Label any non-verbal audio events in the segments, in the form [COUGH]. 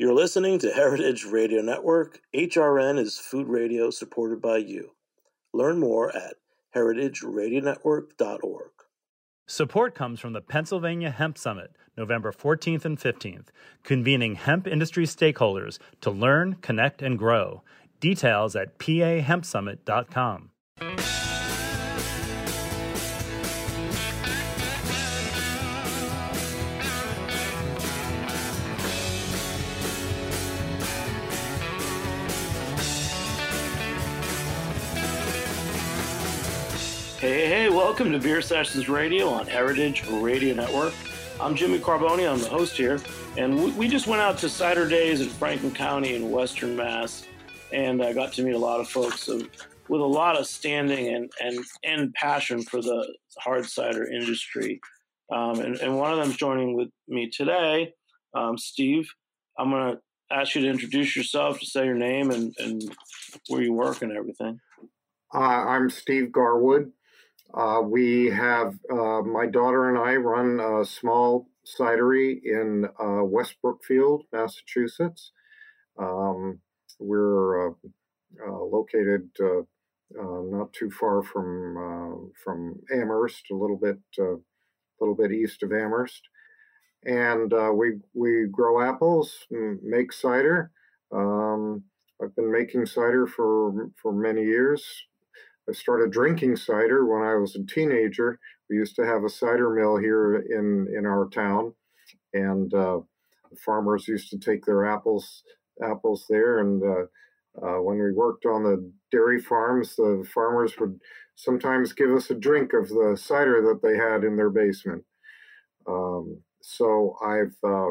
You're listening to Heritage Radio Network. HRN is food radio supported by you. Learn more at heritageradionetwork.org. Support comes from the Pennsylvania Hemp Summit, November 14th and 15th, convening hemp industry stakeholders to learn, connect, and grow. Details at pahempsummit.com. welcome to Beer Sessions Radio on Heritage Radio Network. I'm Jimmy Carbone, I'm the host here, and we, just went out to cider days in Franklin County in Western Mass, and I got to meet a lot of folks with a lot of standing and, and, and passion for the hard cider industry. Um, and, and one of them's joining with me today, um, Steve. I'm going to ask you to introduce yourself, to say your name and, and where you work and everything. Uh, I'm Steve Garwood. Uh, we have uh, my daughter and I run a small cidery in uh, West Brookfield, Massachusetts. Um, we're uh, uh, located uh, not too far from from Amherst, a little bit a little bit east of Amherst, and we we grow apples, make cider. Um, I've been making cider for for many years. I started drinking cider when I was a teenager. We used to have a cider mill here in in our town, and uh, farmers used to take their apples apples there. And uh, uh, when we worked on the dairy farms, the farmers would sometimes give us a drink of the cider that they had in their basement. Um, so I've uh,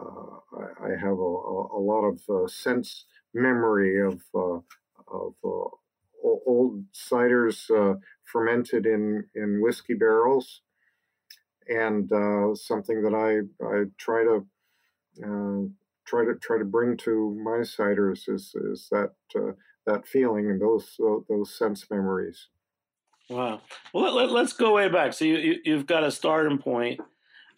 uh, I have a, a lot of uh, sense memory of of old ciders uh, fermented in, in whiskey barrels, and uh, something that I, I try to uh, try to try to bring to my ciders is is that uh, that feeling and those those sense memories. Wow. Well, let, us let, go way back. So you, you have got a starting point.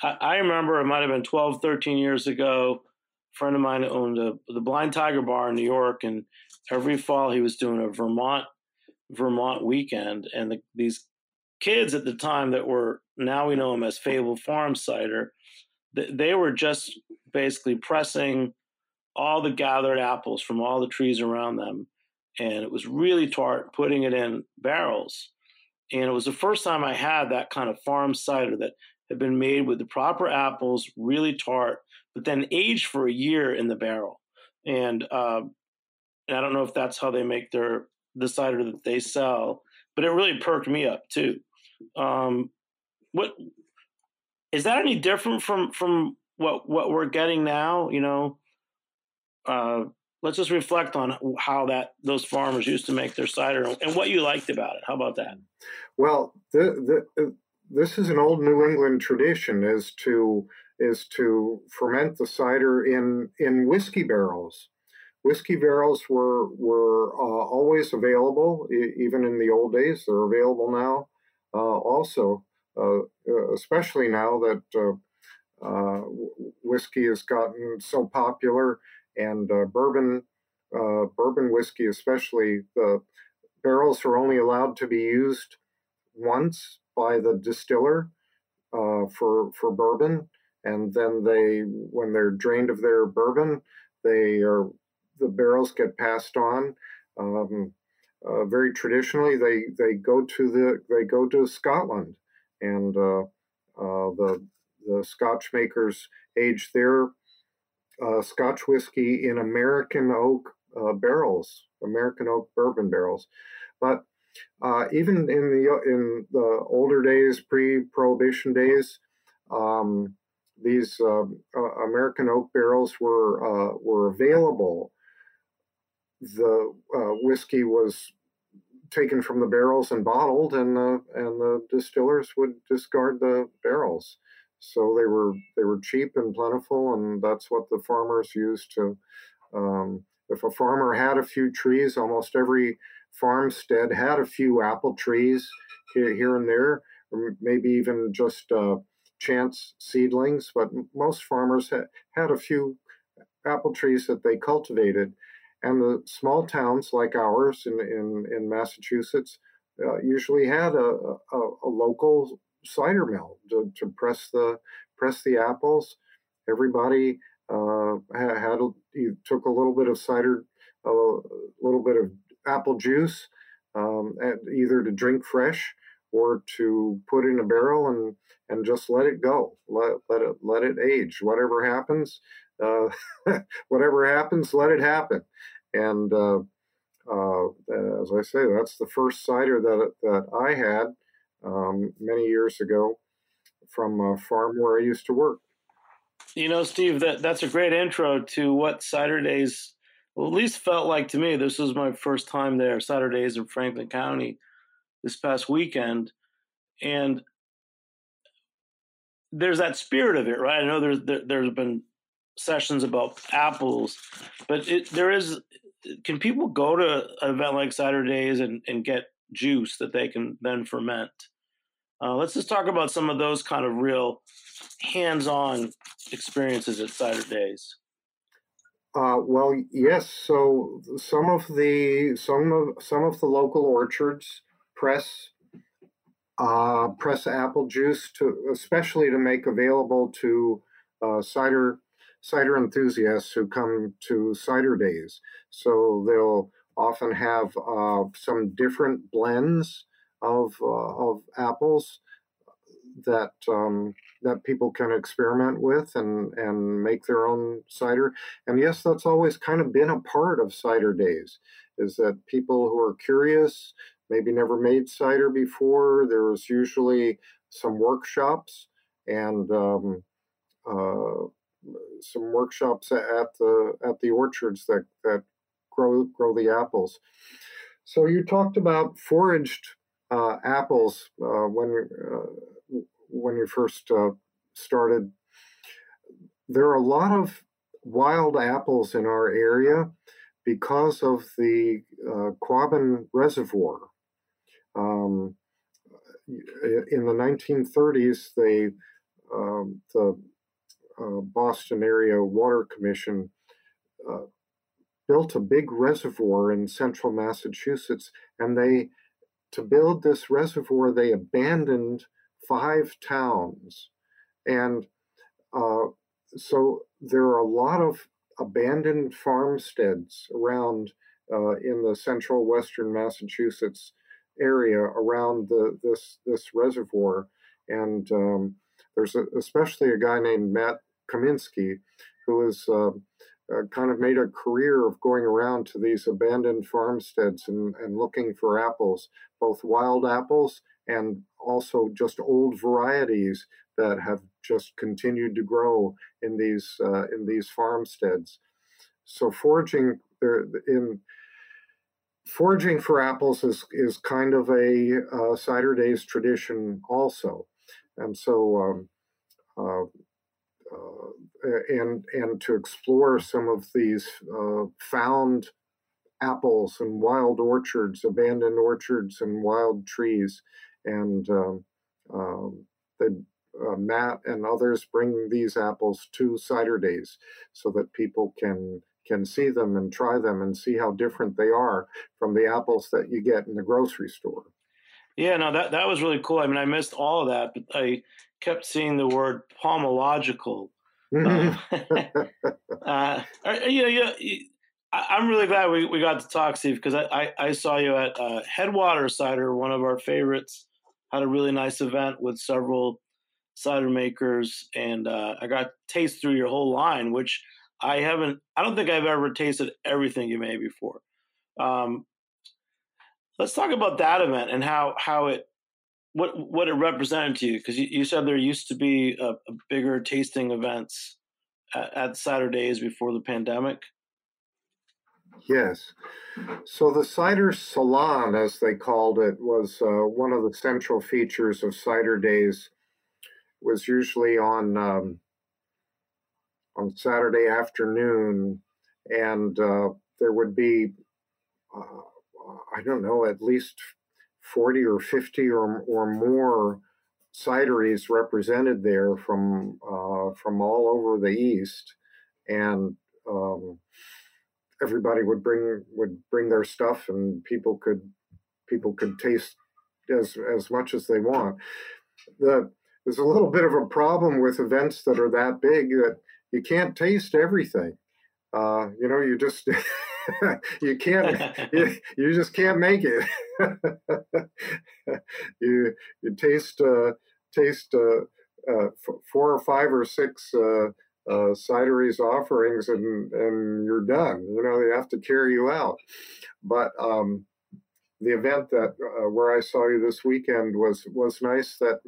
I, remember it might have been 12, 13 years ago. A friend of mine owned a, the Blind Tiger Bar in New York, and every fall he was doing a Vermont Vermont weekend, and the, these kids at the time that were now we know them as Fable Farm cider, they, were just basically pressing all the gathered apples from all the trees around them, and it was really tart, putting it in barrels. And it was the first time I had that kind of farm cider that had been made with the proper apples, really tart, but then aged for a year in the barrel. And, uh, and I don't know if that's how they make their the cider that they sell, but it really perked me up too. Um, what is that any different from from what what we're getting now? You know, uh, let's just reflect on how that those farmers used to make their cider and what you liked about it. How about that? Well, the, the, uh, this is an old New England tradition is to is to ferment the cider in in whiskey barrels whiskey barrels were were uh, always available, even in the old days. They're available now, uh, also, uh, uh especially now that uh, whiskey has gotten so popular, and bourbon bourbon whiskey, especially, the barrels are only allowed to be used once by the distiller for for bourbon, and then they, when they're drained of their bourbon, they are the barrels get passed on. Um, uh, very traditionally, they they go to the they go to Scotland, and uh, uh, the the Scotch makers age their uh, Scotch whiskey in American oak uh, barrels, American oak bourbon barrels. But uh, even in the in the older days, pre-prohibition days, um, these American oak barrels were were available the uh, whiskey was taken from the barrels and bottled, and the and the distillers would discard the barrels. So they were they were cheap and plentiful, and that's what the farmers used to. Um, if a farmer had a few trees, almost every farmstead had a few apple trees here, here and there, or maybe even just uh, chance seedlings. But most farmers had, had a few apple trees that they cultivated. And the small towns like ours in, in, in Massachusetts uh, usually had a, a, a, local cider mill to, to press the press the apples. Everybody uh, had, had you took a little bit of cider, a little bit of apple juice, um, either to drink fresh or to put in a barrel and and just let it go. Let let it let it age. Whatever happens, uh, [LAUGHS] whatever happens, let it happen. And uh, uh, as I say, that's the first cider that that I had um, many years ago from a farm where I used to work. You know, Steve, that that's a great intro to what cider days well, at least felt like to me. This was my first time there, cider days in Franklin County this past weekend, and there's that spirit of it, right? I know there's there, there's been sessions about apples, but it, there is. Can people go to an event like Cider Days and, and get juice that they can then ferment? Uh, let's just talk about some of those kind of real hands-on experiences at Cider Days. Uh, well, yes. So some of the some of some of the local orchards press uh, press apple juice to especially to make available to uh, cider cider enthusiasts who come to cider days. So they'll often have uh, some different blends of uh, of apples that um, that people can experiment with and and make their own cider. And yes, that's always kind of been a part of cider days. Is that people who are curious, maybe never made cider before. There's usually some workshops and um, uh, some workshops at the at the orchards that that grow grow the apples. So you talked about foraged uh, apples uh, when uh, when you first uh, started. There are a lot of wild apples in our area because of the uh, Quabbin Reservoir. Um, in the 1930s, they um, the Boston Area Water Commission uh, built a big reservoir in central Massachusetts, and they to build this reservoir they abandoned five towns, and uh, so there are a lot of abandoned farmsteads around uh, in the central western Massachusetts area around the this this reservoir, and um, there's a, especially a guy named Matt Kaminsky who has uh, uh, kind of made a career of going around to these abandoned farmsteads and, and looking for apples, both wild apples and also just old varieties that have just continued to grow in these uh, in these farmsteads. So foraging there in foraging for apples is is kind of a uh, cider days tradition also, and so um, uh, and and to explore some of these uh, found apples and wild orchards, abandoned orchards and wild trees, and um, um, the uh, Matt and others bring these apples to cider days so that people can can see them and try them and see how different they are from the apples that you get in the grocery store. Yeah, no, that that was really cool. I mean, I missed all of that, but I kept seeing the word pomological. um, [LAUGHS] uh, you know, you, I, am really glad we, we got to talk, Steve, because I, I, I, saw you at uh, Headwater Cider, one of our favorites. Had a really nice event with several cider makers, and uh, I got to taste through your whole line, which I haven't. I don't think I've ever tasted everything you made before. Um, let's talk about that event and how how it what what it represented to you because you, you, said there used to be a, a bigger tasting events at, at cider days before the pandemic. Yes. So the cider salon, as they called it, was uh, one of the central features of cider days. Was usually on um, on Saturday afternoon, and uh, there would be, uh, I don't know, at least 40 or 50 or, or more cideries represented there from, uh, from all over the East. And um, everybody would bring would bring their stuff, and people could people could taste as as much as they want. The there's a little bit of a problem with events that are that big that you can't taste everything. Uh, you know, you just [LAUGHS] [LAUGHS] you can't [LAUGHS] [LAUGHS] you, you, just can't make it. you you taste uh, taste uh, uh, four or five or six uh, uh, cideries offerings and and you're done. You know, they have to carry you out. But um, the event that uh, where I saw you this weekend was was nice. That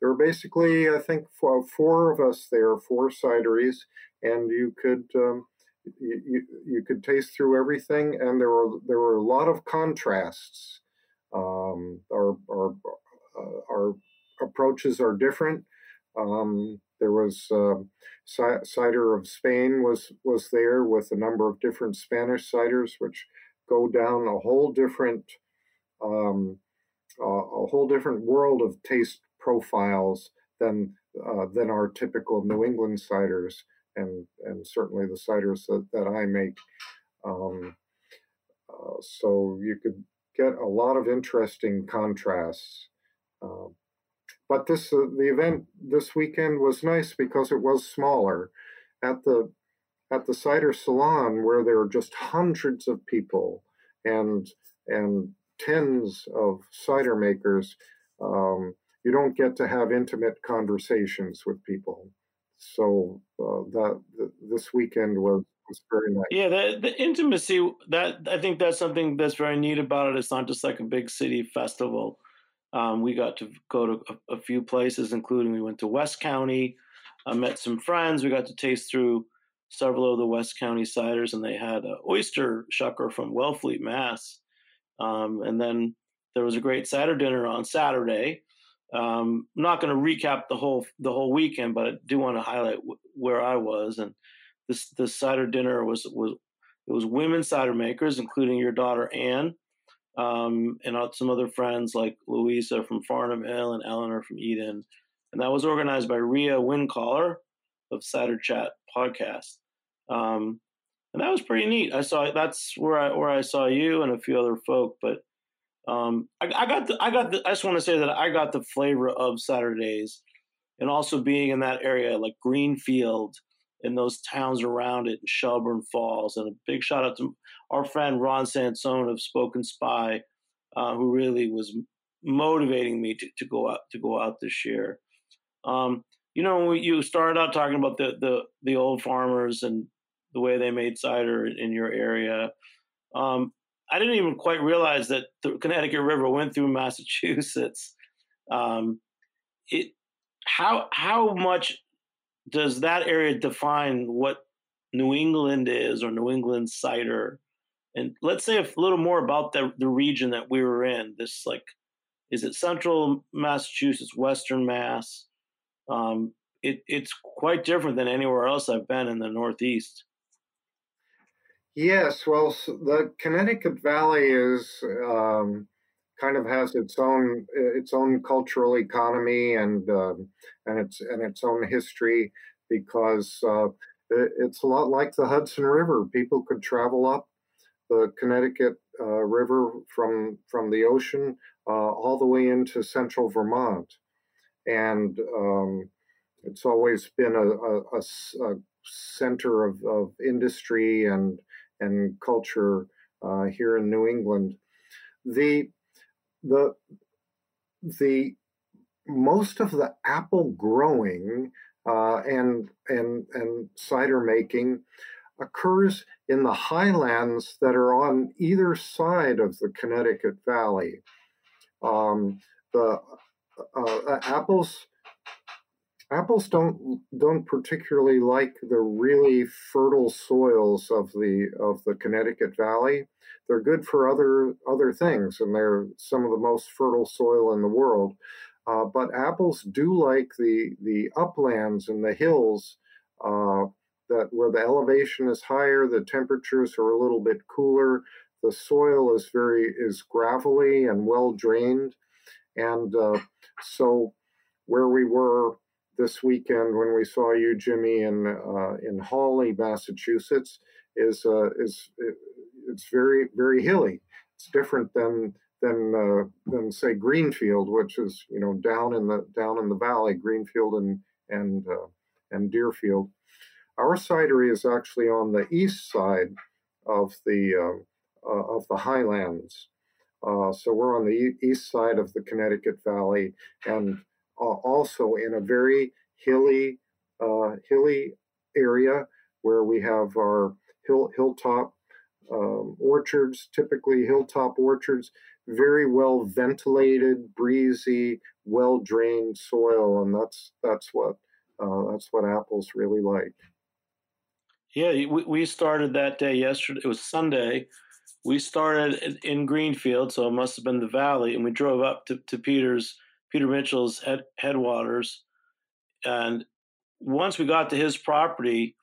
there were basically, I think, four, four of us there, four cideries, and you could um, you, you, you could taste through everything, and there were there were a lot of contrasts. Um, our our uh, our approaches are different. Um, there was uh, cider of Spain was was there with a number of different Spanish ciders, which go down a whole different um, uh, a whole different world of taste profiles than uh, than our typical New England ciders, and and certainly the ciders that, that I make. Um, uh, so you could get a lot of interesting contrasts. Uh, but this uh, the event this weekend was nice because it was smaller. At the at the cider salon where there are just hundreds of people and and tens of cider makers, um, you don't get to have intimate conversations with people. So uh, that this weekend was, was very nice. Yeah, the, the intimacy that I think that's something that's very neat about it. It's not just like a big city festival. Um, we got to go to a, a, few places, including we went to West County. I met some friends. We got to taste through several of the West County ciders, and they had an oyster shucker from Wellfleet, Mass. Um, and then there was a great cider dinner on Saturday. Um, I'm not going to recap the whole the whole weekend, but I do want to highlight w- where I was. And this the cider dinner was was it was women cider makers, including your daughter Anne, um, and some other friends like Louisa from Farnum Hill and Eleanor from Eden. And that was organized by Ria Windcaller of Cider Chat podcast. Um, and that was pretty neat. I saw that's where I where I saw you and a few other folk. But um, I, I, got the I got the I just want to say that I got the flavor of Cider Days, and also being in that area like Greenfield and those towns around it, and Shelburne Falls, and a big shout out to our friend Ron Sansone of Spoken Spy, uh, who really was motivating me to, to go out to go out this year. Um, you know, you started out talking about the the the old farmers and the way they made cider in your area. Um, I didn't even quite realize that the Connecticut River went through [LAUGHS] Massachusetts. Um, it how how much does that area define what New England is or New England cider? And let's say a little more about the the region that we were in. This like, is it central Massachusetts, Western Mass? Um, it, it's quite different than anywhere else I've been in the Northeast. Yes, well, the Connecticut Valley is um, kind of has its own its own cultural economy and um, and its and its own history because uh, it, it's a lot like the Hudson River. People could travel up the Connecticut uh, River from from the ocean uh, all the way into central Vermont, and um, it's always been a, a, a, a center of, of industry and and culture uh, here in New England. The the the most of the apple growing uh, and and and cider making occurs in the highlands that are on either side of the Connecticut Valley. Um, the uh, apples apples don't don't particularly like the really fertile soils of the of the Connecticut Valley. They're good for other other things, and they're some of the most fertile soil in the world. Uh, but apples do like the the uplands and the hills uh, that where the elevation is higher, the temperatures are a little bit cooler. The soil is very is gravelly and well drained, and uh, so where we were this weekend when we saw you, Jimmy, in uh, in Hawley, Massachusetts, is uh, is it's very very hilly. It's different than than uh, than say Greenfield, which is you know down in the down in the valley, Greenfield and and uh, and Deerfield. Our cidery is actually on the east side of the uh, uh, of the highlands. Uh, so we're on the east side of the Connecticut Valley, and also in a very hilly hilly area where we have our hill hilltop um, orchards, typically hilltop orchards, very well ventilated, breezy, well drained soil, and that's that's what uh, that's what apples really like. Yeah, we, we started that day yesterday. It was Sunday. We started in Greenfield, so it must have been the valley, and we drove up to, to Peter's Peter Mitchell's head, headwaters. And once we got to his property,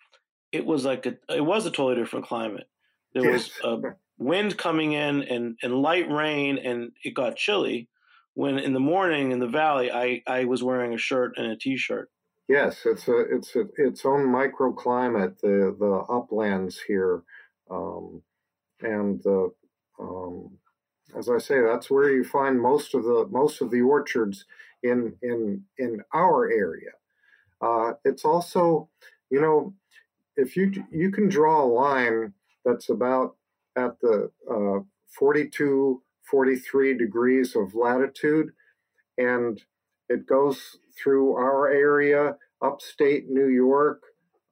it was like a, it was a totally different climate. There was a [LAUGHS] wind coming in and, and light rain, and it got chilly. When in the morning in the valley, I, I was wearing a shirt and a t-shirt. Yes, it's a it's a, its own microclimate. The the uplands here, um, and the um, as I say, that's where you find most of the most of the orchards in in in our area. Uh, it's also, you know, if you you can draw a line that's about at the uh, 42, 43 degrees of latitude, and it goes through our area, upstate New York,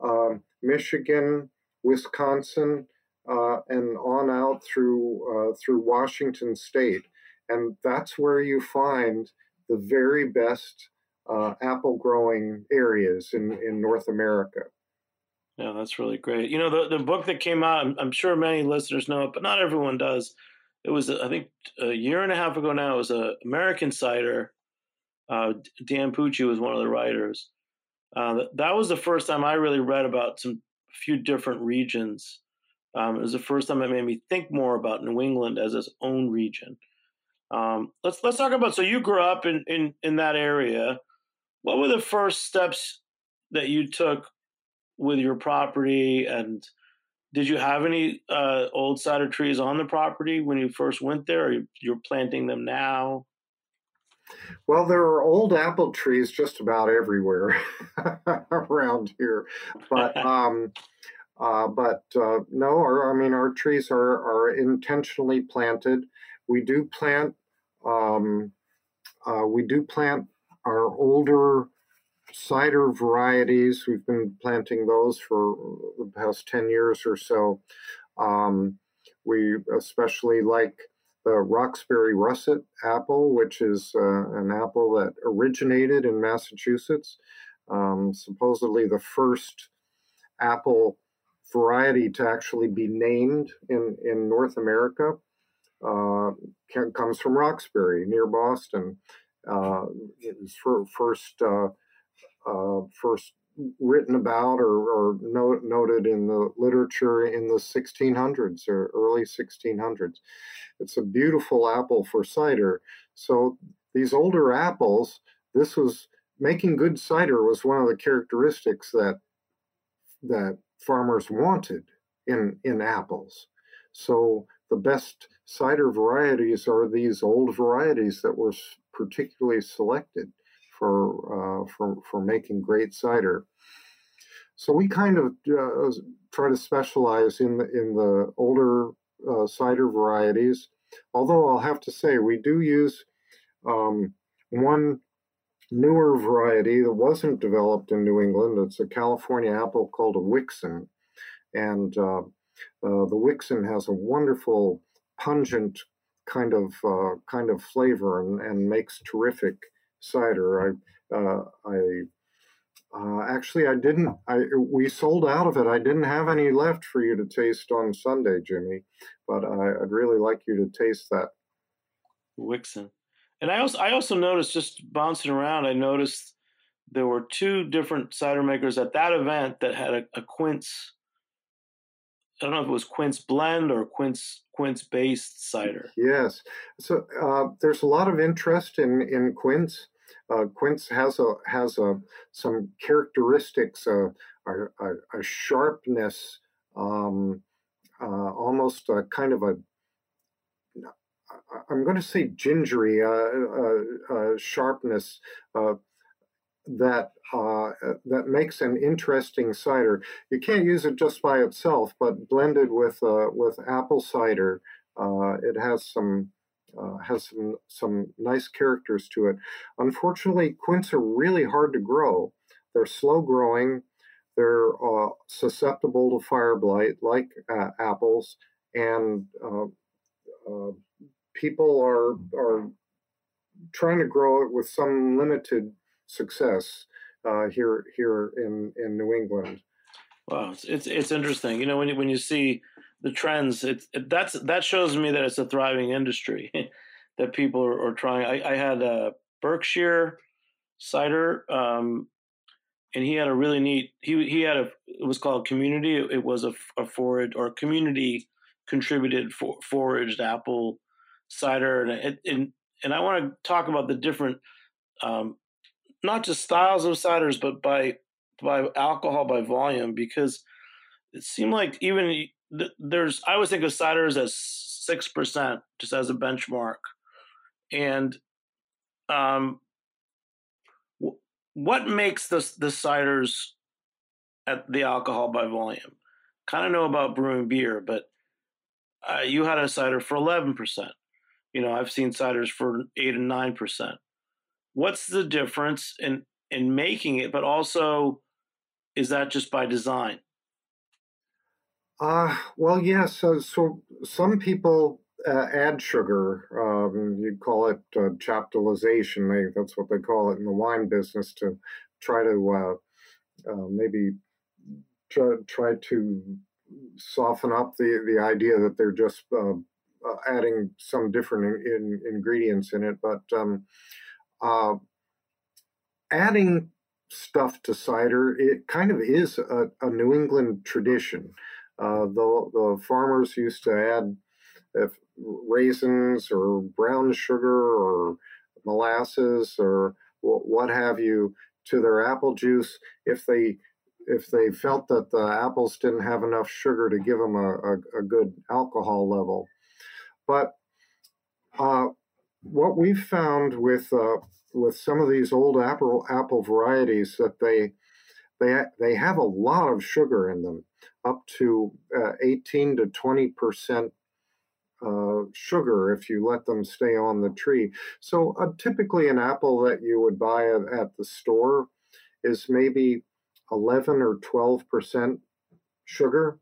uh, Michigan, Wisconsin, uh, and on out through uh, through Washington State, and that's where you find the very best uh, apple growing areas in, in North America. Yeah, that's really great. You know, the, the book that came out, I'm, I'm sure many listeners know it, but not everyone does. It was, I think, a year and a half ago now. It was a American cider uh, Dan Pucci was one of the writers. Uh, that was the first time I really read about some few different regions. Um, it was the first time it made me think more about New England as its own region. Um, let's let's talk about. So you grew up in, in in that area. What were the first steps that you took with your property, and did you have any uh, old cider trees on the property when you first went there? Or you're planting them now? Well, there are old apple trees just about everywhere [LAUGHS] around here, but [LAUGHS] um, uh, but uh, no, our, I mean our trees are are intentionally planted. We do plant um, uh, we do plant our older cider varieties. We've been planting those for the past ten years or so. Um, we especially like the Roxbury Russet apple, which is uh, an apple that originated in Massachusetts. Um, supposedly the first apple variety to actually be named in, in North America uh, can, comes from Roxbury near Boston. Uh, it was for, first uh, uh, first written about or, or note, noted in the literature in the 1600s or early 1600s. It's a beautiful apple for cider. So these older apples, this was making good cider was one of the characteristics that that farmers wanted in in apples. So the best cider varieties are these old varieties that were particularly selected for uh, for for making great cider. So we kind of uh, try to specialize in the in the older uh, cider varieties. Although I'll have to say we do use um, one newer variety that wasn't developed in New England. It's a California apple called a Wickson, and uh, uh, the Wickson has a wonderful, pungent kind of uh, kind of flavor and, and makes terrific cider. I uh, I uh, actually I didn't. I we sold out of it. I didn't have any left for you to taste on Sunday, Jimmy. But I, would really like you to taste that. Wickson, and I also I also noticed just bouncing around. I noticed there were two different cider makers at that event that had a, a quince. I don't know if it was quince blend or quince quince based cider. Yes, so uh, there's a lot of interest in in quince. uh, quince has a has a some characteristics, uh, a, a, a sharpness, um, uh, almost a kind of a I'm going to say gingery uh, uh, uh, sharpness that that makes an interesting cider. You can't use it just by itself, but blended with with apple cider, it has some uh, has some some nice characters to it. Unfortunately, quince are really hard to grow. They're slow growing. They're uh, susceptible to fire blight, like uh, apples, and uh, uh, people are are trying to grow it with some limited success uh, here here in in New England. Wow, it's it's, it's interesting. You know, when you, when you see the trends, it's it, that's that shows me that it's a thriving industry [LAUGHS] that people are, are trying. I, I, had a Berkshire cider, um, and he had a really neat. He he had a it was called Community. It, it was a, a forage or community contributed for, foraged apple cider, and and and I want to talk about the different, um, not just styles of ciders, but by by alcohol by volume, because it seemed like even there's I always think of ciders as six percent just as a benchmark, and um, what makes the the ciders at the alcohol by volume? Kind of know about brewing beer, but uh, you had a cider for eleven percent. You know, I've seen ciders for eight and nine percent. What's the difference in in making it, but also is that just by design? Uh, well, yes. so, so some people uh, add sugar. Um, you'd call it uh, chaptalization. That's what they call it in the wine business to try to uh, uh maybe try, try to soften up the, the idea that they're just uh, adding some different in, in, ingredients in it. But um, adding stuff to cider, it kind of is a, a New England tradition. Uh, the, the farmers used to add if raisins or brown sugar or molasses or what have you to their apple juice if they if they felt that the apples didn't have enough sugar to give them a, a, a good alcohol level. But uh, what we've found with uh, with some of these old apple apple varieties that they they they have a lot of sugar in them, up to uh, 18 to 20 percent uh, sugar if you let them stay on the tree. So uh, typically, an apple that you would buy at, at the store is maybe 11 or 12 percent sugar,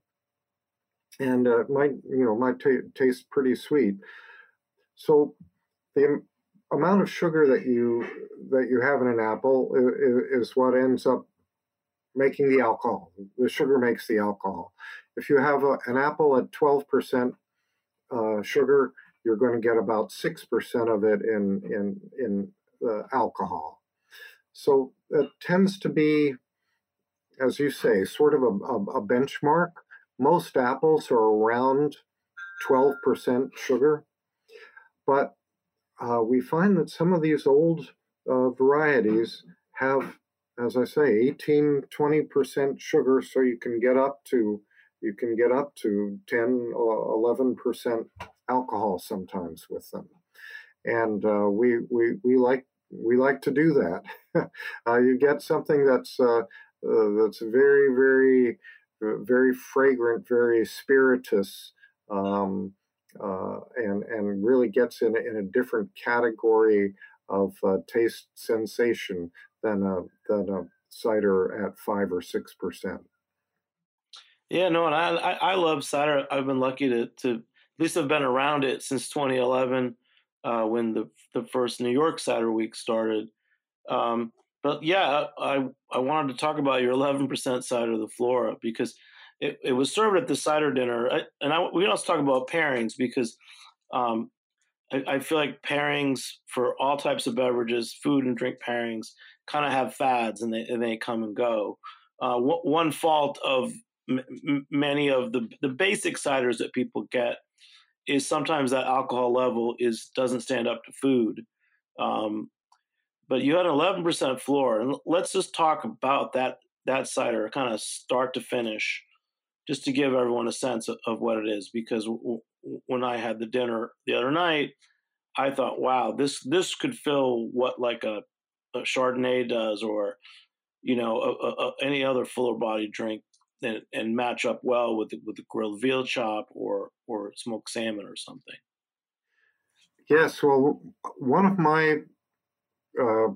and uh, might you know might taste pretty sweet. So the amount of sugar that you that you have in an apple is, is what ends up making the alcohol. The sugar makes the alcohol. If you have a, an apple at 12% uh, sugar, you're going to get about 6% of it in, in, in alcohol. So it tends to be, as you say, sort of a, a, a benchmark. Most apples are around 12% sugar, but uh, we find that some of these old uh, varieties have as I say, 18, 20% sugar, so you can get up to you can get up to 10 or 11% alcohol sometimes with them. And uh, we, we, we like we like to do that. [LAUGHS] uh, you get something that's uh, uh that's very very very fragrant, very spirituous, um, uh, and and really gets in in a different category of uh, taste sensation than a than a cider at five or six percent. Yeah, no, and I, I, I love cider. I've been lucky to to at least have been around it since 2011 uh, when the the first New York Cider Week started. Um, but yeah, I I wanted to talk about your 11% cider, of the Flora, because it, it was served at the cider dinner, I, and I, we can also talk about pairings because um, I, I, feel like pairings for all types of beverages, food and drink pairings, kind of have fads and they and they come and go. Uh, w- one fault of m- many of the the basic ciders that people get is sometimes that alcohol level is doesn't stand up to food. Um, but you had an 11% Flora. And let's just talk about that that cider, kind of start to finish, just to give everyone a sense of, of what it is. Because w- when I had the dinner the other night, I thought, wow, this this could fill what like a, a Chardonnay does, or you know, a, a, any other fuller body drink, and, and match up well with the, with the grilled veal chop or or smoked salmon or something. Yes, well, one of my uh,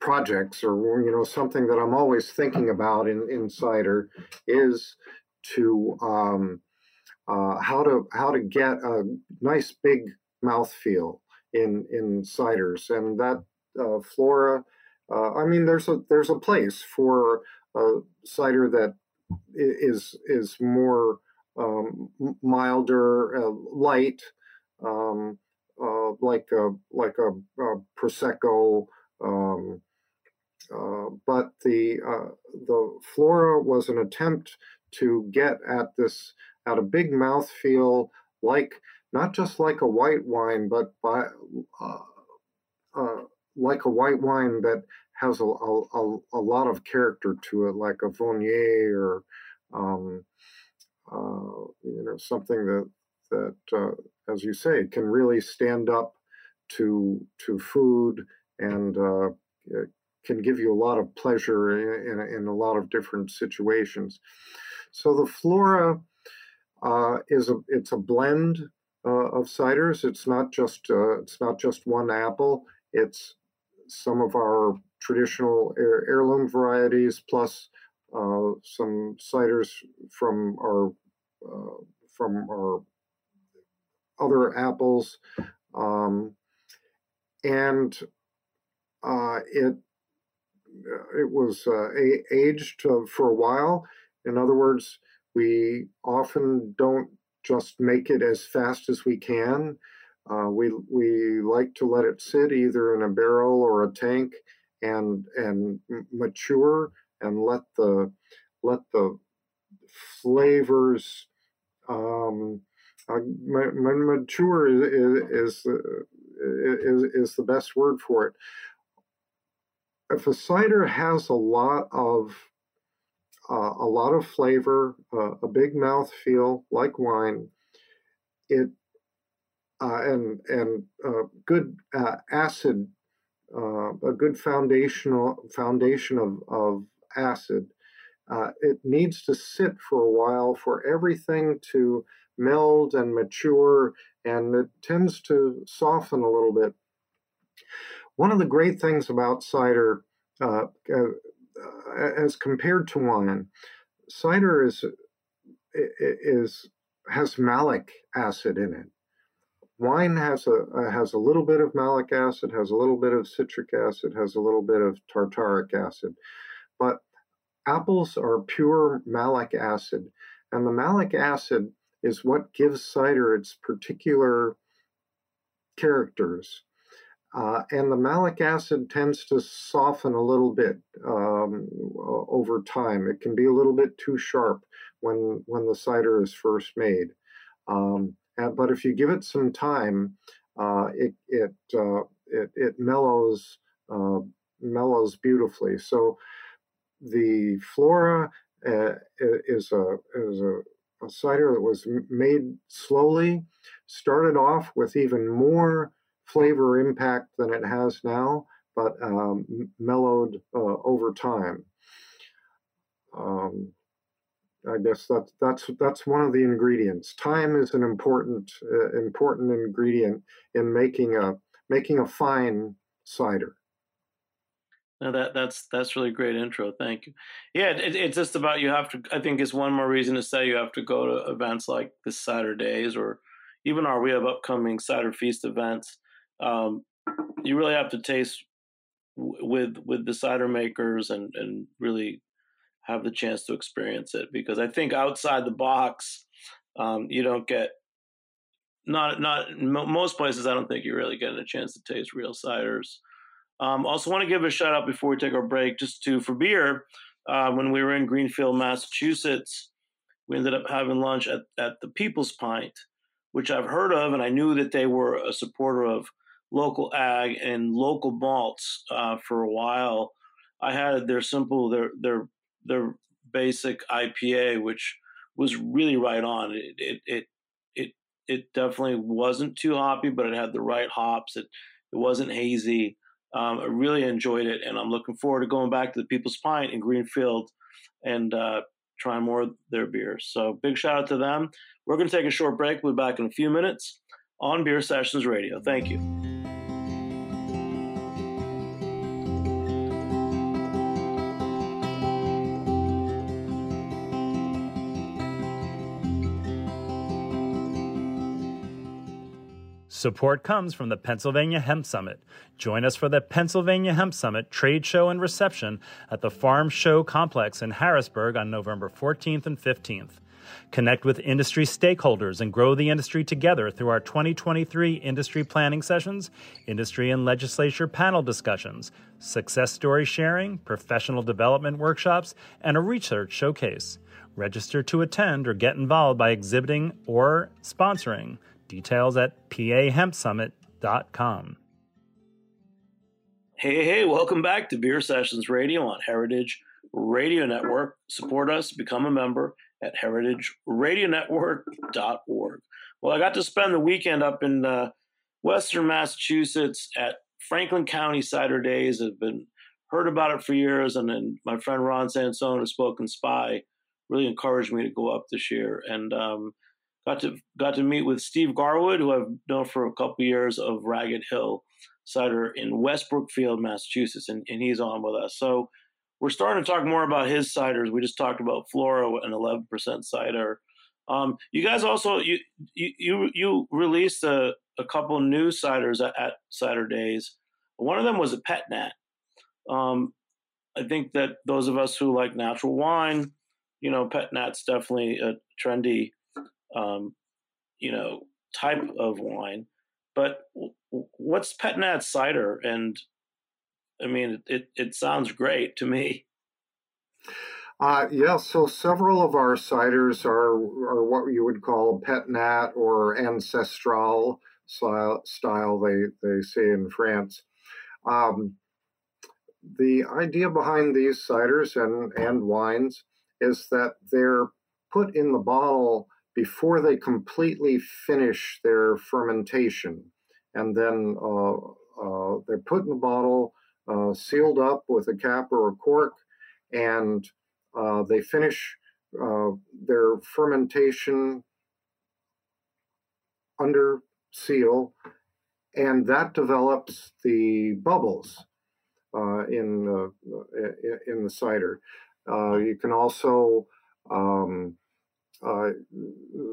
projects, or you know, something that I'm always thinking about in, in cider, is to um, uh, how to how to get a nice big mouthfeel in in ciders, and that uh, flora. Uh, I mean, there's a there's a place for a cider that is is more um, milder, uh, light, um, uh, like a like a, a prosecco. Um, uh, but the uh, the flora was an attempt to get at this at a big mouth feel like not just like a white wine, but by uh, uh, like a white wine that has a, a, a, lot of character to it, like a Viognier or um, uh, you know something that that, uh, as you say, can really stand up to to food and uh, can give you a lot of pleasure in, in a lot of different situations. So the flora uh, is a it's a blend uh, of ciders. It's not just uh, it's not just one apple. It's some of our traditional heir- heirloom varieties plus uh, some ciders from our uh, from our other apples, um, and uh, it it was uh, aged for a while. In other words, we often don't just make it as fast as we can. Uh, we we like to let it sit either in a barrel or a tank and and mature and let the let the flavors um, uh, mature is is, is is the best word for it. If a cider has a lot of uh, a lot of flavor, uh, a big mouth feel like wine, it uh, and and uh, good uh, acid, uh, a good foundational foundation of of acid. it needs to sit for a while for everything to meld and mature, and it tends to soften a little bit. One of the great things about cider, uh, uh, as compared to wine, cider is is has malic acid in it. Wine has a uh, has a little bit of malic acid, has a little bit of citric acid, has a little bit of tartaric acid, but apples are pure malic acid, and the malic acid is what gives cider its particular characters. Uh, and the malic acid tends to soften a little bit um, over time. It can be a little bit too sharp when when the cider is first made. Um, and, but if you give it some time, uh, it it, uh, it, it mellows uh, mellows beautifully. So the flora uh, is a is a a cider that was made slowly, started off with even more flavor impact than it has now, but um, mellowed uh, over time. Um, I guess that's that's that's one of the ingredients. Time is an important uh, important ingredient in making a making a fine cider. No, that that's that's really great intro. Thank you. Yeah, it, it's just about you have to. I think it's one more reason to say you have to go to events like the Cider Days or even our we have upcoming cider feast events. Um, you really have to taste with with the cider makers and and really have the chance to experience it because I think outside the box, um, you don't get not not most places. I don't think you're really getting a chance to taste real ciders. Um, also, want to give a shout out before we take our break, just to for beer. Uh, when we were in Greenfield, Massachusetts, we ended up having lunch at, at the People's Pint, which I've heard of, and I knew that they were a supporter of local ag and local malts uh, for a while. I had their simple, their their their basic IPA, which was really right on. It it it it, it definitely wasn't too hoppy, but it had the right hops. It it wasn't hazy. Um, I really enjoyed it, and I'm looking forward to going back to the People's Pint in Greenfield and uh, trying more of their beers. So big shout out to them. We're going to take a short break. We'll be back in a few minutes on Beer Sessions Radio. Thank you. Support comes from the Pennsylvania Hemp Summit. Join us for the Pennsylvania Hemp Summit trade show and reception at the Farm Show Complex in Harrisburg on November 14th and 15th. Connect with industry stakeholders and grow the industry together through our 2023 industry planning sessions, industry and legislature panel discussions, success story sharing, professional development workshops, and a research showcase. Register to attend or get involved by exhibiting or sponsoring. Details at pahempsummit.com. Hey, hey, welcome back to Beer Sessions Radio on Heritage Radio Network. Support us, become a member at heritageradionetwork.org. Well, I got to spend the weekend up in uh, Western Massachusetts at Franklin County Cider Days. I've been heard about it for years, and then my friend Ron Sansone, a spoken spy, really encouraged me to go up this year. And um, got to got to meet with Steve Garwood, who I've known for a couple years of Ragged Hill Cider in West Brookfield, Massachusetts, and, and he's on with us. So we're starting to talk more about his ciders. We just talked about Flora and 11% cider. Um, you guys also you you you released a, a couple new ciders at, at Cider Days. One of them was a pet nat. Um, I think that those of us who like natural wine, you know, pet nat's definitely a trendy um, you know, type of wine. But what's Pet Nat cider? And I mean, it, it sounds great to me. Uh, yeah, so several of our ciders are, are what you would call pet nat or ancestral style, style they, they say in France. Um, the idea behind these ciders and, and wines is that they're put in the bottle before they completely finish their fermentation. And then uh, uh, they're put in the bottle, uh, sealed up with a cap or a cork, and uh, they finish uh, their fermentation under seal, and that develops the bubbles uh, in, the, in the cider. you can also um, uh,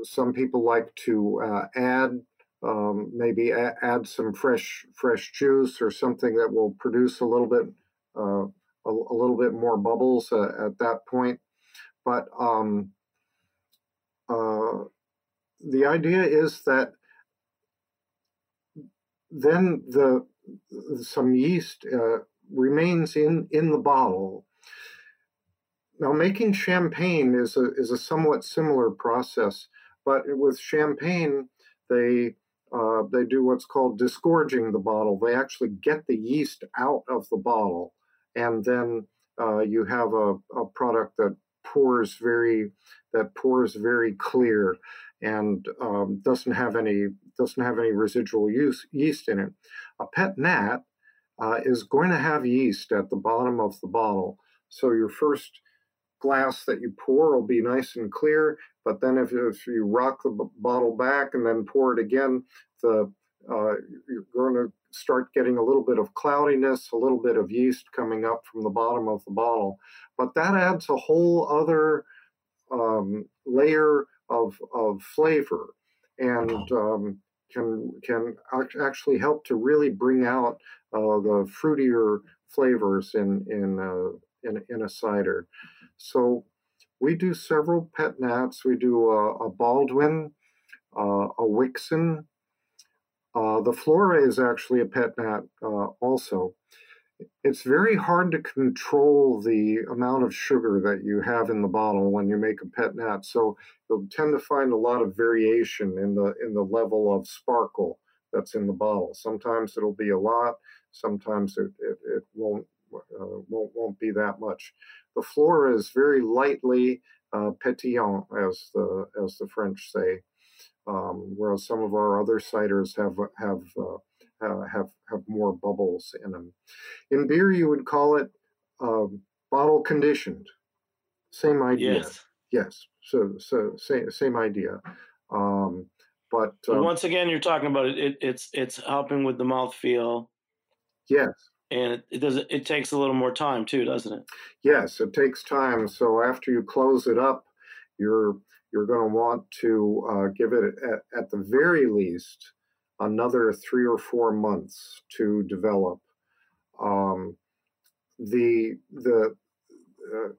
some people like to uh, add um, maybe a- add some fresh fresh juice or something that will produce a little bit uh, a, a, little bit more bubbles uh, at that point. But um, uh, the idea is that then the some yeast uh, remains in in the bottle now, making champagne is a, is a somewhat similar process, but with champagne, they uh, they do what's called disgorging the bottle. They actually get the yeast out of the bottle, and then uh, you have a, a product that pours very that pours very clear and um, doesn't have any doesn't have any residual use, yeast in it. A pet nat uh, is going to have yeast at the bottom of the bottle. So your first glass that you pour will be nice and clear. But then if, if you rock the b- bottle back and then pour it again, the uh, you're going to start getting a little bit of cloudiness, a little bit of yeast coming up from the bottom of the bottle. But that adds a whole other um, layer of, of flavor and um, can can actually help to really bring out uh, the fruitier flavors in in uh, in, in a cider. So we do several pet nats. We do a, a Baldwin, uh, a Wickson. Uh, the Flora is actually a pet nat uh, also. It's very hard to control the amount of sugar that you have in the bottle when you make a pet nat. So you'll tend to find a lot of variation in the in the level of sparkle that's in the bottle. Sometimes it'll be a lot. Sometimes it, it, it won't, won't won't be that much. The Flora is very lightly uh, pétillant, as the as the French say, um, whereas some of our other ciders have have uh, uh, have have more bubbles in them. In beer, you would call it um, bottle conditioned. Same idea. Yes. Yes. So so same same idea. Um, but, but um, once again, you're talking about it, it. It's it's helping with the mouth feel. Yes. And it, it does. It takes a little more time too, doesn't it? Yes, it takes time. So after you close it up, you're you're going to want to uh, give it at, at the very least another three or four months to develop. Um, the the uh,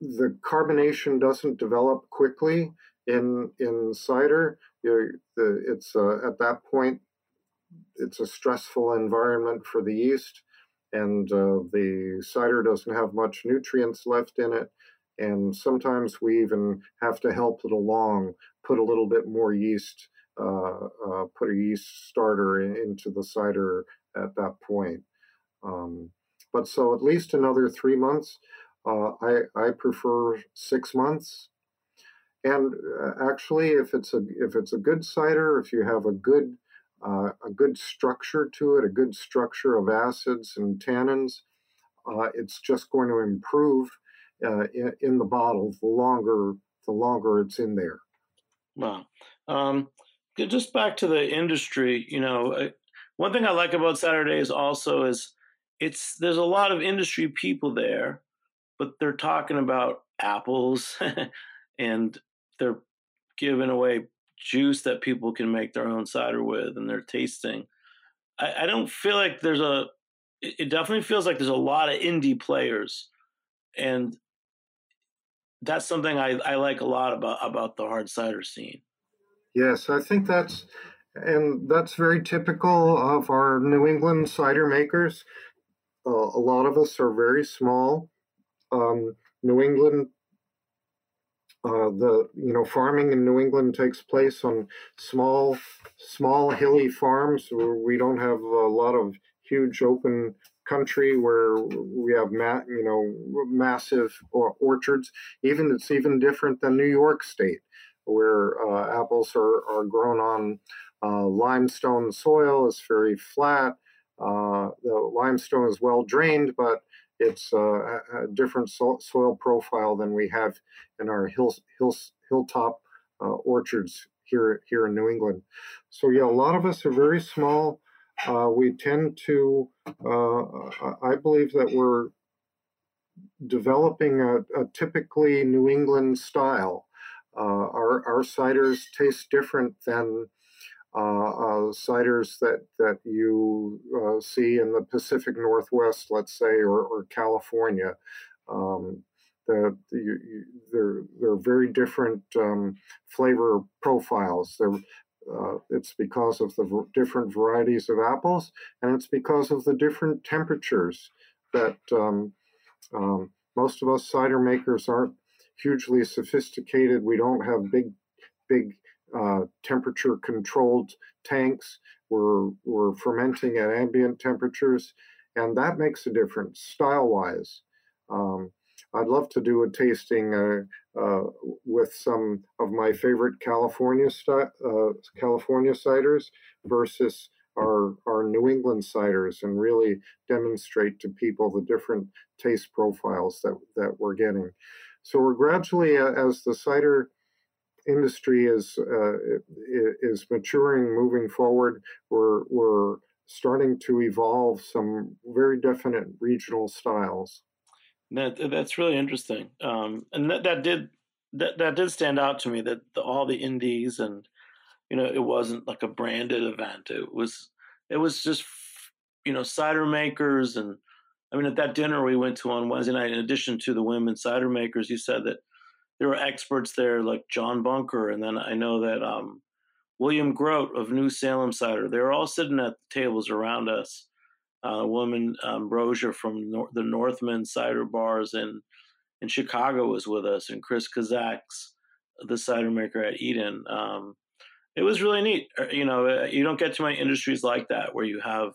the carbonation doesn't develop quickly in in cider. You're, the, it's uh, at that point it's a stressful environment for the yeast, and uh, the cider doesn't have much nutrients left in it. And sometimes we even have to help it along, put a little bit more yeast uh, uh, put a yeast starter in, into the cider at that point. Um, but so at least another three months. Uh, I I prefer six months. And uh, actually, if it's a if it's a good cider, if you have a good uh, a good structure to it, a good structure of acids and tannins, it's just going to improve in, in, the bottle the longer the longer it's in there. Wow. Um, just back to the industry, you know, one thing I like about Cider Days also is it's there's a lot of industry people there, but they're talking about apples [LAUGHS] and they're giving away juice that people can make their own cider with and they're tasting. I, I don't feel like there's a it definitely feels like there's a lot of indie players and that's something I, I like a lot about about the hard cider scene. Yes, I think that's and that's very typical of our New England cider makers. Uh, a lot of us are very small. Um, New England, uh, the you know farming in New England takes place on small, small hilly farms where we don't have a lot of huge open country where we have ma- you know massive orchards. Even it's even different than New York State where uh, apples are, are grown on uh, limestone soil. It's very flat. Uh, the limestone is well drained, but it's a, a different so- soil profile than we have in our hill, hill, hilltop orchards here here in New England. So yeah, a lot of us are very small. Uh, we tend to, uh, I believe that we're developing a, a, typically New England style. Uh, our, our ciders taste different than uh, uh, ciders that, that you see in the Pacific Northwest, let's say, or, or California. Um, the, the, they're, they're very different um, flavor profiles. They're, uh, it's because of the v- different varieties of apples, and it's because of the different temperatures that um, um, most of us cider makers aren't hugely sophisticated. We don't have big, big uh, temperature controlled tanks. We're, we're fermenting at ambient temperatures, and that makes a difference style wise. Um, I'd love to do a tasting uh, uh, with some of my favorite California st- uh, California ciders versus our our New England ciders, and really demonstrate to people the different taste profiles that that we're getting. So we're gradually, uh, as the cider industry is uh, is maturing, moving forward, we're we're starting to evolve some very definite regional styles. That that's really interesting, um, and that, that did that that did stand out to me that the, all the indies and you know it wasn't like a branded event. It was it was just you know cider makers and I mean, at that dinner we went to on Wednesday night, in addition to the women cider makers, you said that there were experts there like John Bunker, and then I know that um, William Grote of New Salem Cider. They were all sitting at the tables around us. Uh, a woman, um, from Nor- the Northman Cider Bars in in Chicago was with us, and Chris Kazaks, the cider maker at Eden. Um, it was really neat. Uh, you know, uh, you don't get too many industries like that where you have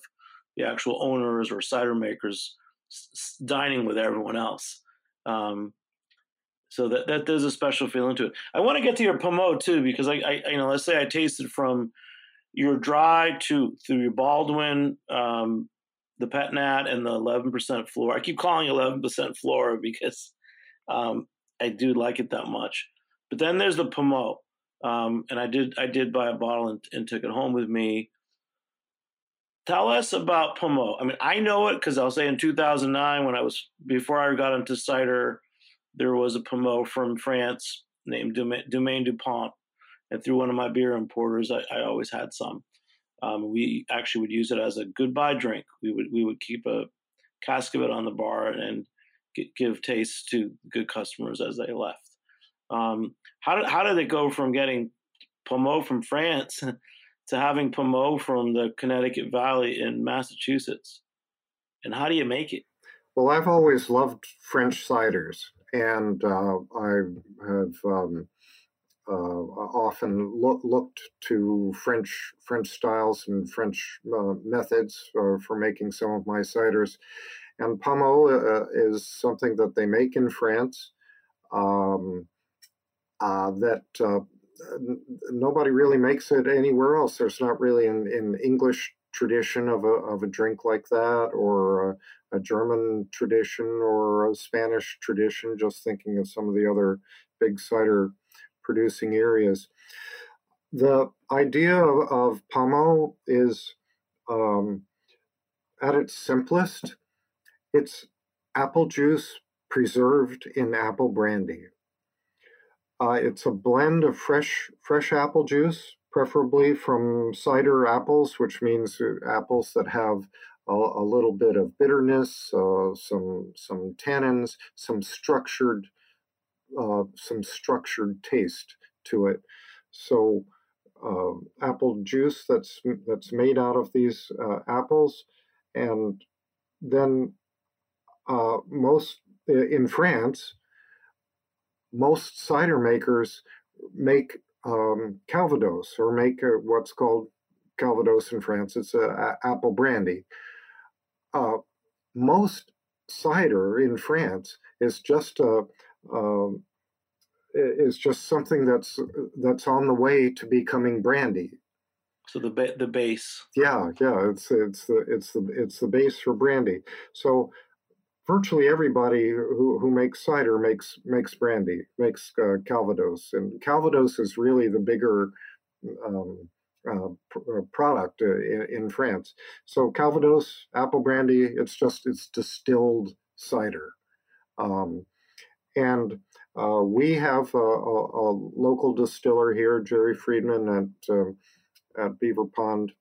the actual owners or cider makers dining with everyone else. Um, so that that there's a special feeling to it. I want to get to your Pommeau too because I, I you know let's say I tasted from your dry to through your Baldwin, um, the Pet Nat, and the 11% floor. I keep calling 11% floor [LAUGHS] because um, I do like it that much. But then there's the Pommeau, um, and I did I did buy a bottle and, and, took it home with me. Tell us about Pommeau. I mean, I know it because I'll say in 2009 when I was before I got into cider, there was a Pommeau from France named Domaine Dupont, and through one of my beer importers, I, I always had some. Um, we actually would use it as a goodbye drink. We would we would keep a cask of it on the bar and give taste to good customers as they left. Um, how did how did it go from getting Pommeau from France [LAUGHS] to having Pommeau from the Connecticut Valley in Massachusetts? And how do you make it? Well, I've always loved French ciders, and uh, I have um, uh, often lo- looked to French French styles and French uh, methods uh, for making some of my ciders. And Pommeau uh, is something that they make in France. Um, uh, that uh, nobody really makes it anywhere else. There's not really an, an English tradition of a, of a drink like that, or a, German tradition, or a Spanish tradition, just thinking of some of the other big cider producing areas. The idea of, of Pommeau is, um, at its simplest, it's apple juice preserved in apple brandy. Uh, it's a blend of fresh fresh apple juice, preferably from cider apples, which means uh, apples that have a, a little bit of bitterness, uh, some some tannins, some structured uh, some structured taste to it. So uh, apple juice that's that's made out of these uh, apples, and then most in France most cider makers make um, Calvados or make a, what's called Calvados in France. It's a, a apple brandy. Uh, most cider in France is just a um, is just something that's that's on the way to becoming brandy. So the ba- the base. Yeah, yeah, it's it's the it's the it's the base for brandy. So virtually everybody who, who makes cider makes makes brandy, makes uh, Calvados, and Calvados is really the bigger um, uh, uh, product uh, in, in, France. So Calvados, apple brandy, it's just it's distilled cider, um, and uh, we have a, a, a, local distiller here, Jerry Friedman at um, at Beaver Pond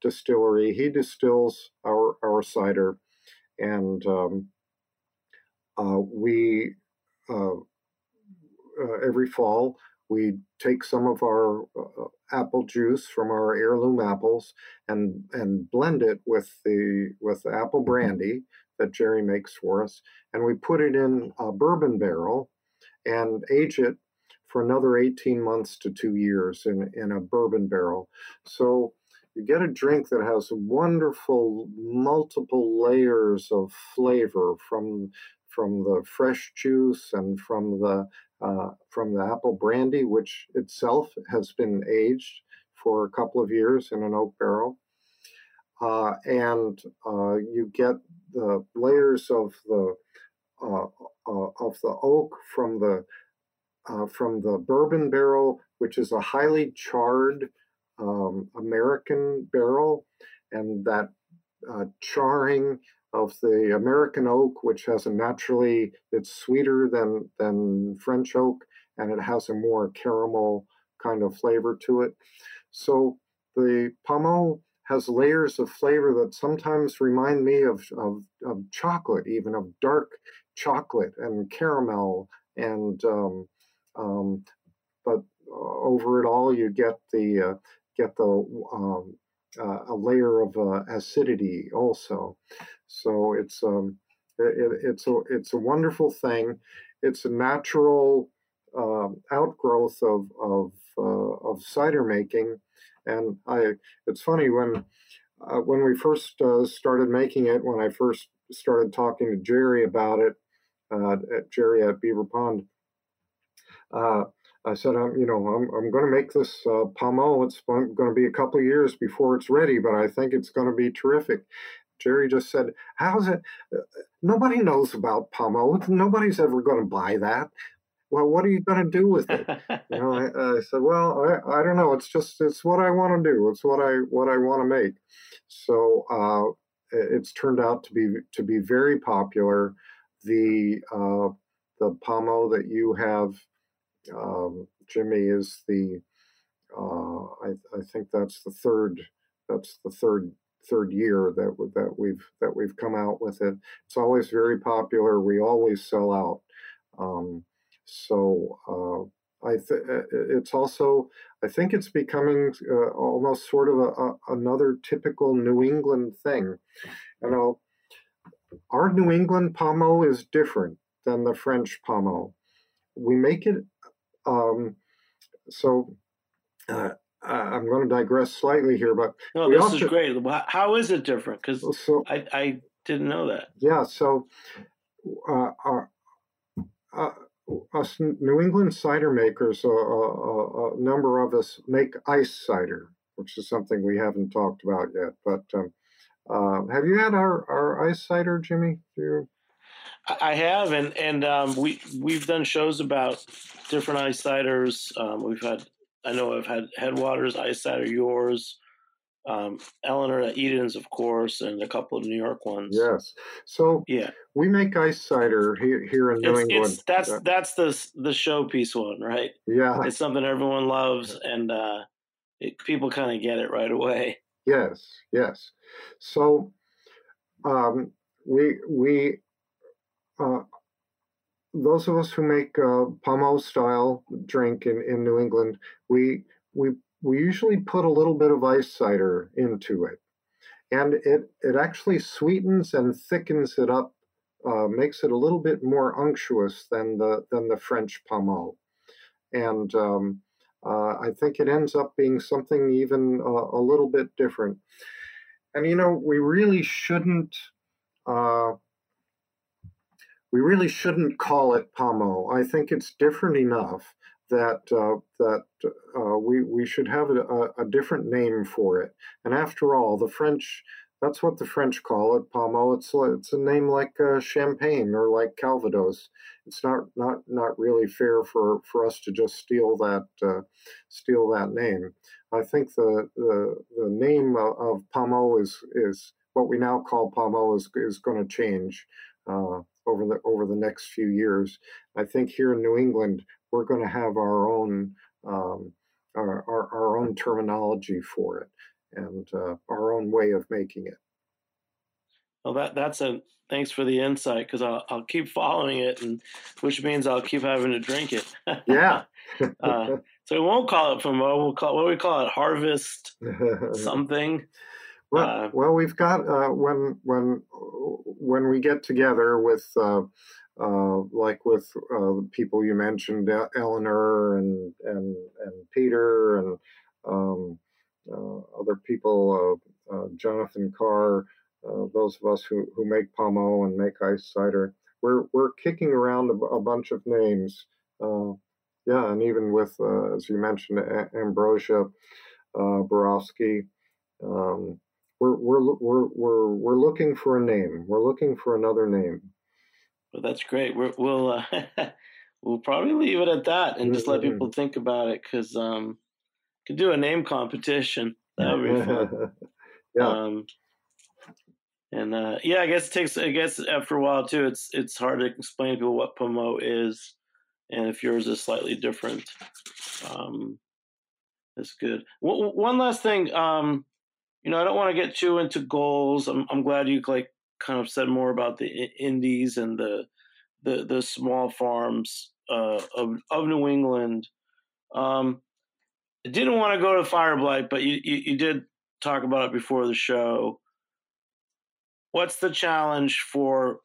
Distillery. He distills our our cider, and um, uh, we uh, uh, every fall we take some of our uh, apple juice from our heirloom apples and and blend it with the with the apple mm-hmm. brandy that Jerry makes for us, and we put it in a bourbon barrel and age it for another 18 months to two years in, in a bourbon barrel. So you get a drink that has wonderful multiple layers of flavor from from the fresh juice and from the uh, from the apple brandy, which itself has been aged for a couple of years in an oak barrel. Uh, and uh, you get the layers of the uh, uh, of the oak from the uh, from the bourbon barrel, which is a highly charred um, American barrel, and that charring of the American oak, which has a naturally it's sweeter than than French oak, and it has a more caramel kind of flavor to it. So the Pommeau has layers of flavor that sometimes remind me of, of, of chocolate, even of dark chocolate and caramel, and um, um, but over it all you get the uh, get the um, uh, a layer of uh, acidity also. So it's um, it, it's a it's a wonderful thing. It's a natural um, outgrowth of of uh, of cider making. And I, it's funny when uh, when we first uh, started making it, when I first started talking to Jerry about it, uh, at Jerry at Beaver Pond, uh, I said, I'm, you know, I'm, I'm going to make this uh, pommeau. It's going to be a couple years before it's ready, but I think it's going to be terrific. Jerry just said, "How's it? Uh, nobody knows about pommeau. Nobody's ever going to buy that. Well, what are you going to do with it?" you know, I, I, said, "Well, I, I don't know. It's just it's what I want to do. It's what I what I want to make." So uh, it's turned out to be to be very popular. The uh, the pommeau that you have, um, Jimmy, is the uh, I, I think that's the third that's the third third year that that we've that we've come out with it. It's always very popular. We always sell out. Um, so uh, I th- uh, it's also I think it's becoming uh, almost sort of a, a, another typical New England thing. You know, our New England pommeau is different than the French pommeau. We make it um, so. Uh, I'm going to digress slightly here, but no, this also, is great. How is it different? Because so, I, I didn't know that. Yeah, so uh, our, uh, us New England cider makers, uh, a number of us make ice cider, which is something we haven't talked about yet. But um, uh, have you had our, our ice cider, Jimmy? You... I have, and and um, we we've done shows about different ice ciders. Um, we've had I know I've had Headwaters, Ice Cider, yours, um, Eleanor at Eden's, of course, and a couple of New York ones. Yes. So yeah, we make ice cider here, here in New it's, England. It's, that's that's the the showpiece one, right? Yeah, it's something everyone loves, and uh, it, people kind of get it right away. Yes, yes. So um, we we uh, those of us who make uh, style drink in, in New England, we we we usually put a little bit of ice cider into it, and it it actually sweetens and thickens it up, uh, makes it a little bit more unctuous than the than the French pommeau, and um, uh, I think it ends up being something even a little bit different. And you know, we really shouldn't we really shouldn't call it pommeau. I think it's different enough that uh, that uh, we we should have a, a, different name for it. And after all, the French that's what the French call it, pommeau. It's it's a name like uh, champagne or like Calvados. It's not not not really fair for, for us to just steal that uh, steal that name. I think the the, the name of, of pommeau is is what we now call pommeau is is going to change. Uh, over the over the next few years. I think here in New England, we're going to have our own um, our, our, our, own terminology for it and uh, our own way of making it. Well, that that's a thanks for the insight because I'll I'll keep following it, and which means I'll keep having to drink it. yeah. [LAUGHS] uh, so we won't call it pommeau. We'll call what do we call it harvest [LAUGHS] something. Well, uh, well, we've got uh, when when when we get together with uh, uh like with uh, people you mentioned, Eleanor and and and Peter and um, uh, other people, Jonathan Carr, those of us who, who make pommeau and make ice cider, we're we're kicking around a, a bunch of names. yeah, and even with as you mentioned, a- Ambrosia Borowski. Um, we're we're we're we're we're looking for a name. We're looking for another name. Well, that's great. we will uh, [LAUGHS] we'll probably leave it at that and just let mm-hmm. people think about it because um, could do a name competition. That would be fun. [LAUGHS] yeah. Um, and uh, yeah, I guess it takes. I guess after a while too, it's it's hard to explain to people what pommeau is, and if yours is slightly different, um, that's good. W- one last thing. Um, you know, I don't want to get too into goals. I'm, I'm glad you like kind of said more about the indies and the the the small farms uh, of of New England. Um, I didn't want to go to Fireblight, but you, you, you did talk about it before the show. What's the challenge for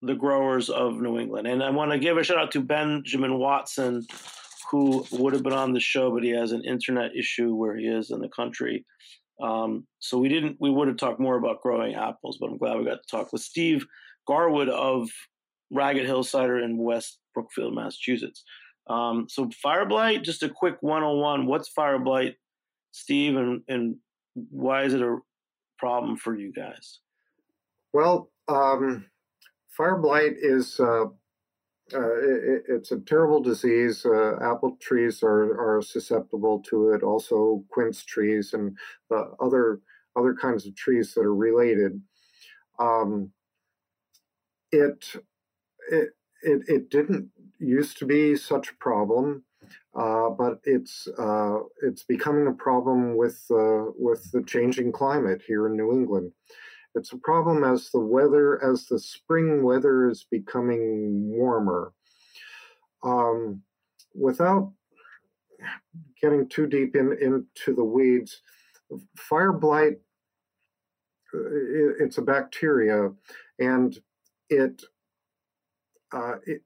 the growers of New England? And I want to give a shout out to Benjamin Watson who would have been on the show, but he has an internet issue where he is in the country. Um, so we didn't. We would have talked more about growing apples, but I'm glad we got to talk with Steve Garwood of Ragged Hill Cider in West Brookfield, Massachusetts. Um, so fire blight, just a quick 101. What's fire blight, Steve, and, and why is it a problem for you guys? Well, um, fire blight is uh, uh, it, it's a terrible disease. Uh, apple trees are, are susceptible to it. Also, quince trees and other other kinds of trees that are related. Um, it, it it it didn't used to be such a problem, uh, but it's uh, it's becoming a problem with uh, with the changing climate here in New England. It's a problem as the weather, as the spring weather is becoming warmer. Um, without getting too deep in, into the weeds, fire blight it's a bacteria, and it, uh, it,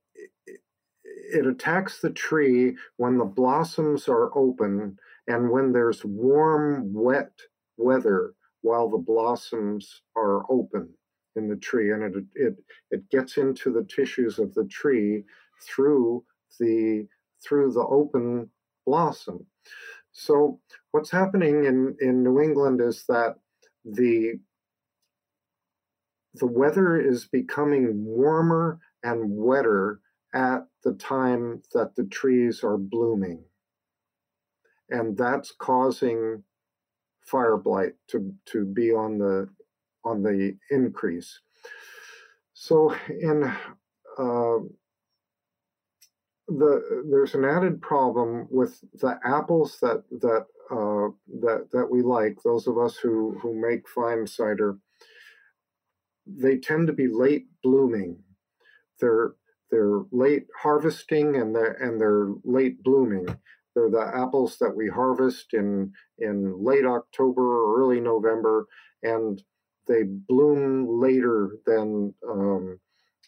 it, it attacks the tree when the blossoms are open and when there's warm, wet weather while the blossoms are open in the tree and it, it, it gets into the tissues of the tree through the through the open blossom. So what's happening in, in new england is that the the weather is becoming warmer and wetter at the time that the trees are blooming. And that's causing fire blight to, to be on the on the increase. So in uh, the there's an added problem with the apples that that uh, that that we like. Those of us who who make fine cider, they tend to be late blooming. They're they're late harvesting and they're and they're late blooming. They're the apples that we harvest in in late October or early November, and they bloom later than um,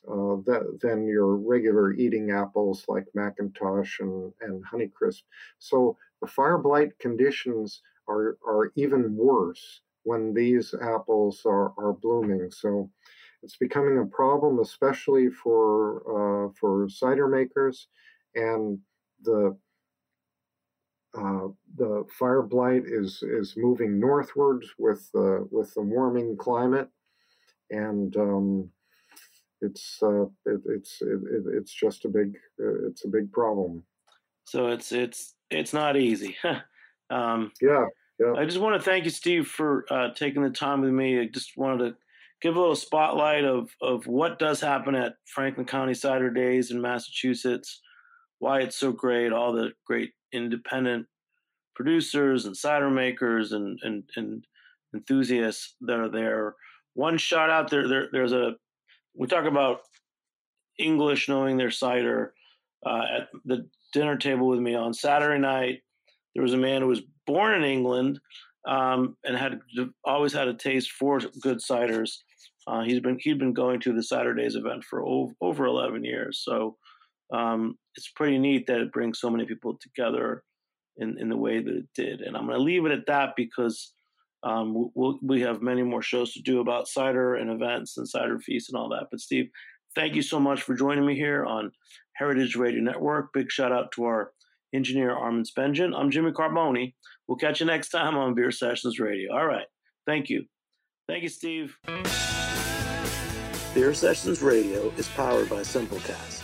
uh, that, than your regular eating apples like McIntosh and, and Honeycrisp. So the fire blight conditions are, are even worse when these apples are, are blooming. So it's becoming a problem, especially for uh, for cider makers, and the uh, the fire blight is is moving northwards with the with the warming climate, and um, it's uh, it, it's it, it's just a big uh, it's a big problem. So it's it's it's not easy. [LAUGHS] um, yeah, yeah. I just want to thank you, Steve, for uh, taking the time with me. I just wanted to give a little spotlight of of what does happen at Franklin County Cider Days in Massachusetts, why it's so great, all the great independent producers and cider makers and, and, and enthusiasts that are there. One shout out there, there there's a, we talk about English knowing their cider. Uh, at the dinner table with me on Saturday night, there was a man who was born in England um, and had always had a taste for good ciders. Uh, he's been he'd been going to the Cider Days event for over, over 11 years. So um, it's pretty neat that it brings so many people together in, in the way that it did. And I'm going to leave it at that because um, we'll, we have many more shows to do about cider and events and cider feasts and all that. But Steve, thank you so much for joining me here on Heritage Radio Network. Big shout out to our engineer Armin Spengen. I'm Jimmy Carbone. We'll catch you next time on Beer Sessions Radio. All right. Thank you. Thank you, Steve. Beer Sessions Radio is powered by Simplecast.